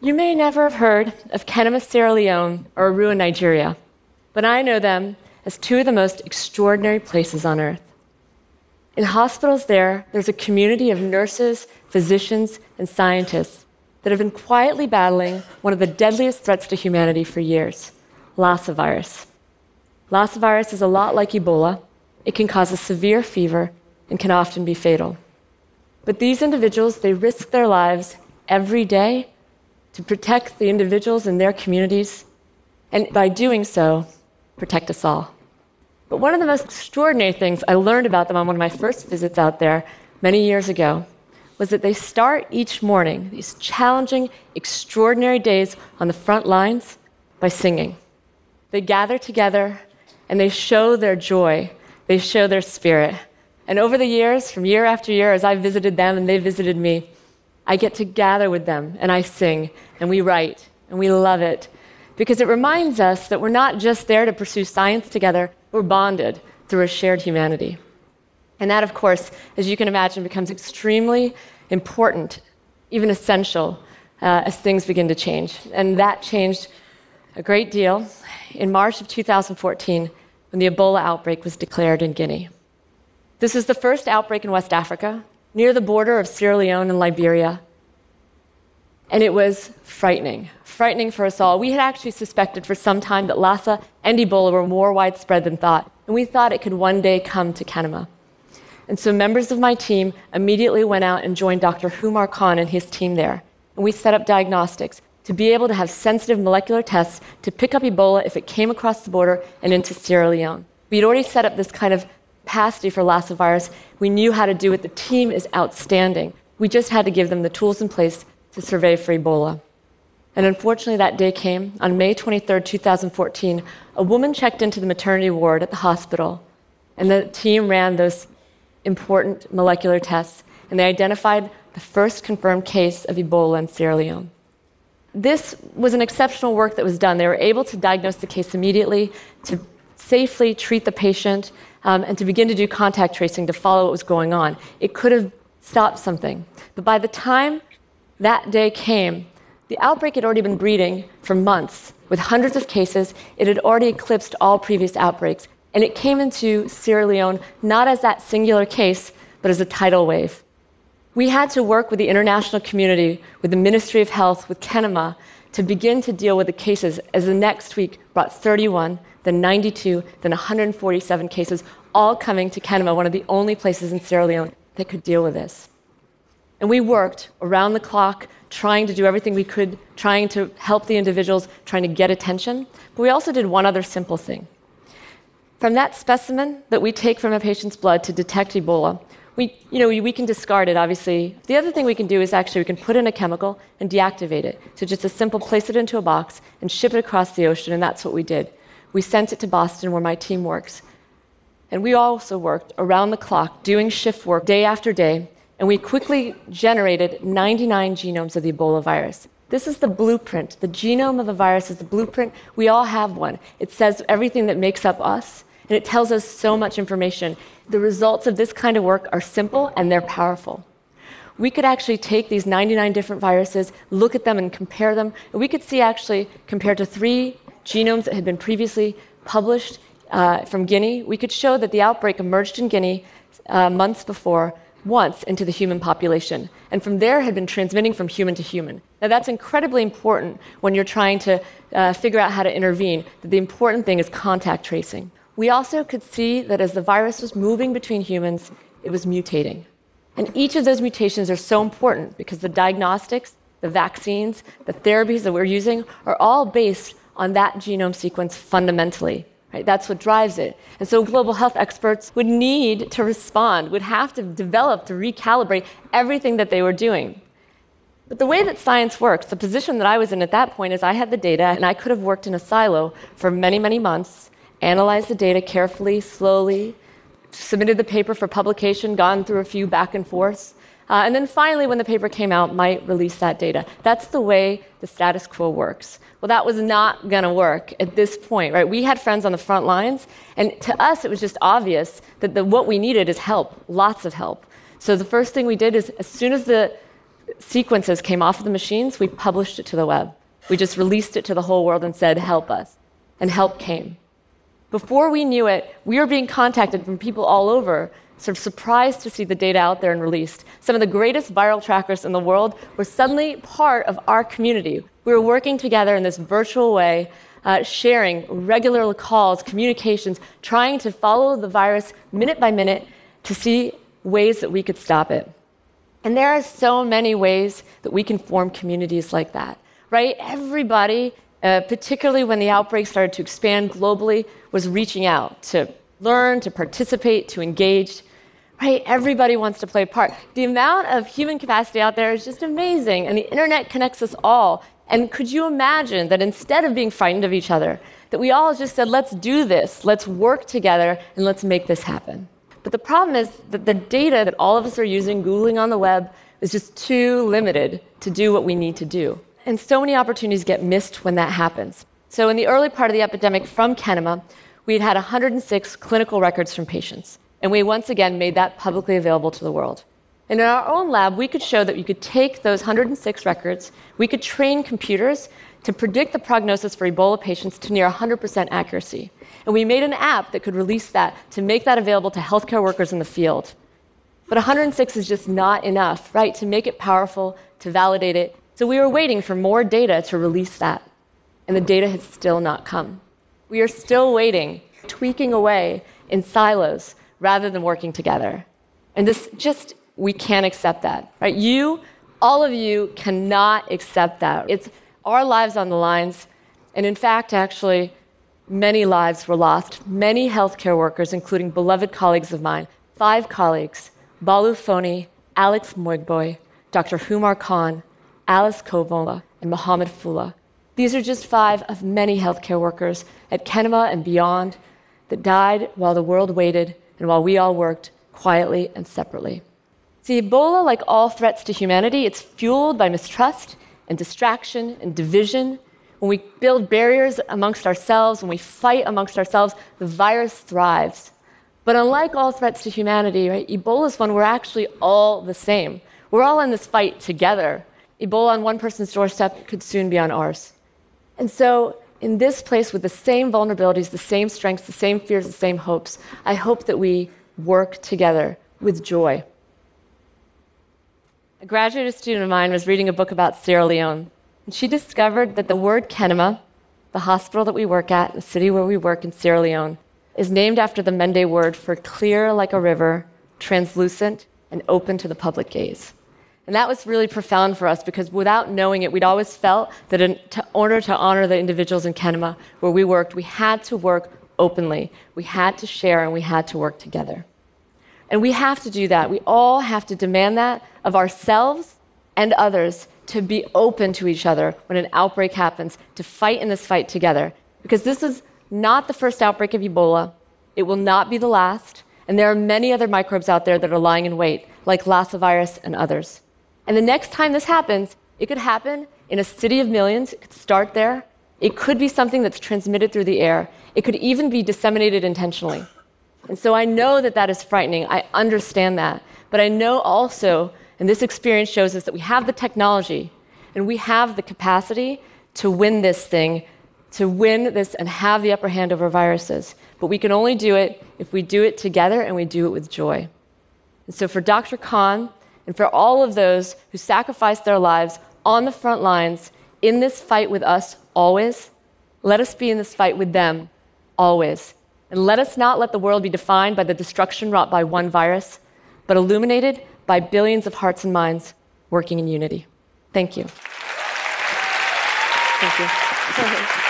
You may never have heard of Kenema, Sierra Leone, or Irrua, Nigeria, but I know them as two of the most extraordinary places on earth. In hospitals there, there's a community of nurses, physicians, and scientists that have been quietly battling one of the deadliest threats to humanity for years Lassa virus. Lassa virus is a lot like Ebola. It can cause a severe fever and can often be fatal. But these individuals, they risk their lives every day to protect the individuals in their communities, and by doing so, protect us all. But one of the most extraordinary things I learned about them on one of my first visits out there many years ago was that they start each morning, these challenging, extraordinary days on the front lines, by singing. They gather together and they show their joy, they show their spirit. And over the years, from year after year, as I visited them and they visited me, I get to gather with them and I sing and we write and we love it because it reminds us that we're not just there to pursue science together, we're bonded through a shared humanity. And that, of course, as you can imagine, becomes extremely important, even essential, uh, as things begin to change. And that changed a great deal in March of 2014 when the Ebola outbreak was declared in Guinea. This is the first outbreak in West Africa, near the border of Sierra Leone and Liberia. And it was frightening, frightening for us all. We had actually suspected for some time that Lassa and Ebola were more widespread than thought, and we thought it could one day come to Kenema. And so members of my team immediately went out and joined Dr. Humarr Khan and his team there. And we set up diagnostics to be able to have sensitive molecular tests to pick up Ebola if it came across the border and into Sierra Leone. We had already set up this kind of capacity for Lassa virus. We knew how to do it. The team is outstanding. We just had to give them the tools in place to survey for Ebola. And unfortunately, that day came. On May 23, 2014, a woman checked into the maternity ward at the hospital, and the team ran those important molecular tests, and they identified the first confirmed case of Ebola in Sierra Leone. This was an exceptional work that was done. They were able to diagnose the case immediately, to safely treat the patient, um, and to begin to do contact tracing to follow what was going on. It could have stopped something. But by the time that day came, the outbreak had already been breeding for months. With hundreds of cases, it had already eclipsed all previous outbreaks. And it came into Sierra Leone not as that singular case, but as a tidal wave. We had to work with the international community, with the Ministry of Health, with Kenema, to begin to deal with the cases as the next week brought 31, then 92, then 147 cases, all coming to Kenema, one of the only places in Sierra Leone that could deal with this. And we worked around the clock, trying to do everything we could, trying to help the individuals, trying to get attention. But we also did one other simple thing. From that specimen that we take from a patient's blood to detect Ebola, we, you know, we, we, can discard it, obviously. The other thing we can do is actually we can put in a chemical and deactivate it. So just a simple place it into a box and ship it across the ocean, and that's what we did. We sent it to Boston, where my team works. And we also worked around the clock, doing shift work day after day, and we quickly generated 99 genomes of the Ebola virus. This is the blueprint. The genome of the virus is the blueprint. We all have one. It says everything that makes up us, and it tells us so much information the results of this kind of work are simple and they're powerful. We could actually take these 99 different viruses, look at them, and compare them. And we could see actually, compared to three genomes that had been previously published uh, from Guinea, we could show that the outbreak emerged in Guinea uh, months before, once into the human population. And from there had been transmitting from human to human. Now, that's incredibly important when you're trying to uh, figure out how to intervene, the important thing is contact tracing. We also could see that as the virus was moving between humans, it was mutating. And each of those mutations are so important because the diagnostics, the vaccines, the therapies that we're using are all based on that genome sequence fundamentally. Right? That's what drives it. And so global health experts would need to respond, would have to develop to recalibrate everything that they were doing. But the way that science works, the position that I was in at that point is I had the data and I could have worked in a silo for many, many months analyzed the data carefully, slowly, submitted the paper for publication, gone through a few back and forths, uh, and then finally, when the paper came out, might release that data. That's the way the status quo works. Well, that was not going to work at this point, right? We had friends on the front lines, and to us, it was just obvious that the, what we needed is help, lots of help. So the first thing we did is, as soon as the sequences came off of the machines, we published it to the web. We just released it to the whole world and said, help us. And help came. Before we knew it, we were being contacted from people all over, sort of surprised to see the data out there and released. Some of the greatest viral trackers in the world were suddenly part of our community. We were working together in this virtual way, uh, sharing regular calls, communications, trying to follow the virus minute by minute to see ways that we could stop it. And there are so many ways that we can form communities like that, right? Everybody, uh, particularly when the outbreak started to expand globally, was reaching out to learn, to participate, to engage. Right? Everybody wants to play a part. The amount of human capacity out there is just amazing, and the internet connects us all. And could you imagine that instead of being frightened of each other, that we all just said, let's do this, let's work together, and let's make this happen? But the problem is that the data that all of us are using, Googling on the web, is just too limited to do what we need to do. And so many opportunities get missed when that happens. So, in the early part of the epidemic from Kenema, we had had 106 clinical records from patients. And we once again made that publicly available to the world. And in our own lab, we could show that you could take those 106 records, we could train computers to predict the prognosis for Ebola patients to near 100% accuracy. And we made an app that could release that to make that available to healthcare workers in the field. But 106 is just not enough, right, to make it powerful, to validate it. So we were waiting for more data to release that. And the data has still not come. We are still waiting, tweaking away in silos rather than working together. And this just, we can't accept that, right? You, all of you, cannot accept that. It's our lives on the lines. And in fact, actually, many lives were lost. Many healthcare workers, including beloved colleagues of mine, five colleagues Mbalu Fonnie, Alex Moigboi, Dr. Humarr Khan, Alice Kovola, and Mohammed Fullah. These are just five of many healthcare workers at Kenema and beyond that died while the world waited and while we all worked quietly and separately. See, Ebola, like all threats to humanity, it's fueled by mistrust and distraction and division. When we build barriers amongst ourselves, when we fight amongst ourselves, the virus thrives. But unlike all threats to humanity, right, Ebola is one we're actually all the same. We're all in this fight together. Ebola on one person's doorstep could soon be on ours. And so, in this place with the same vulnerabilities, the same strengths, the same fears, the same hopes, I hope that we work together with joy. A graduate student of mine was reading a book about Sierra Leone, and she discovered that the word Kenema, the hospital that we work at, the city where we work in Sierra Leone, is named after the Mende word for clear like a river, translucent, and open to the public gaze. And that was really profound for us because without knowing it, we'd always felt that in order to honor the individuals in Kenema where we worked, we had to work openly. We had to share and we had to work together. And we have to do that. We all have to demand that of ourselves and others to be open to each other when an outbreak happens, to fight in this fight together. Because this is not the first outbreak of Ebola, it will not be the last, and there are many other microbes out there that are lying in wait, like Lassa virus and others. And the next time this happens, it could happen in a city of millions, it could start there. It could be something that's transmitted through the air. It could even be disseminated intentionally. And so I know that that is frightening. I understand that. But I know also, and this experience shows us that we have the technology and we have the capacity to win this thing, to win this and have the upper hand over viruses. But we can only do it if we do it together and we do it with joy. And so for Dr. Khan and for all of those who sacrificed their lives on the front lines in this fight with us always, let us be in this fight with them always. And let us not let the world be defined by the destruction wrought by one virus, but illuminated by billions of hearts and minds working in unity. Thank you. Thank you. Thank you. Thank you. Thank you.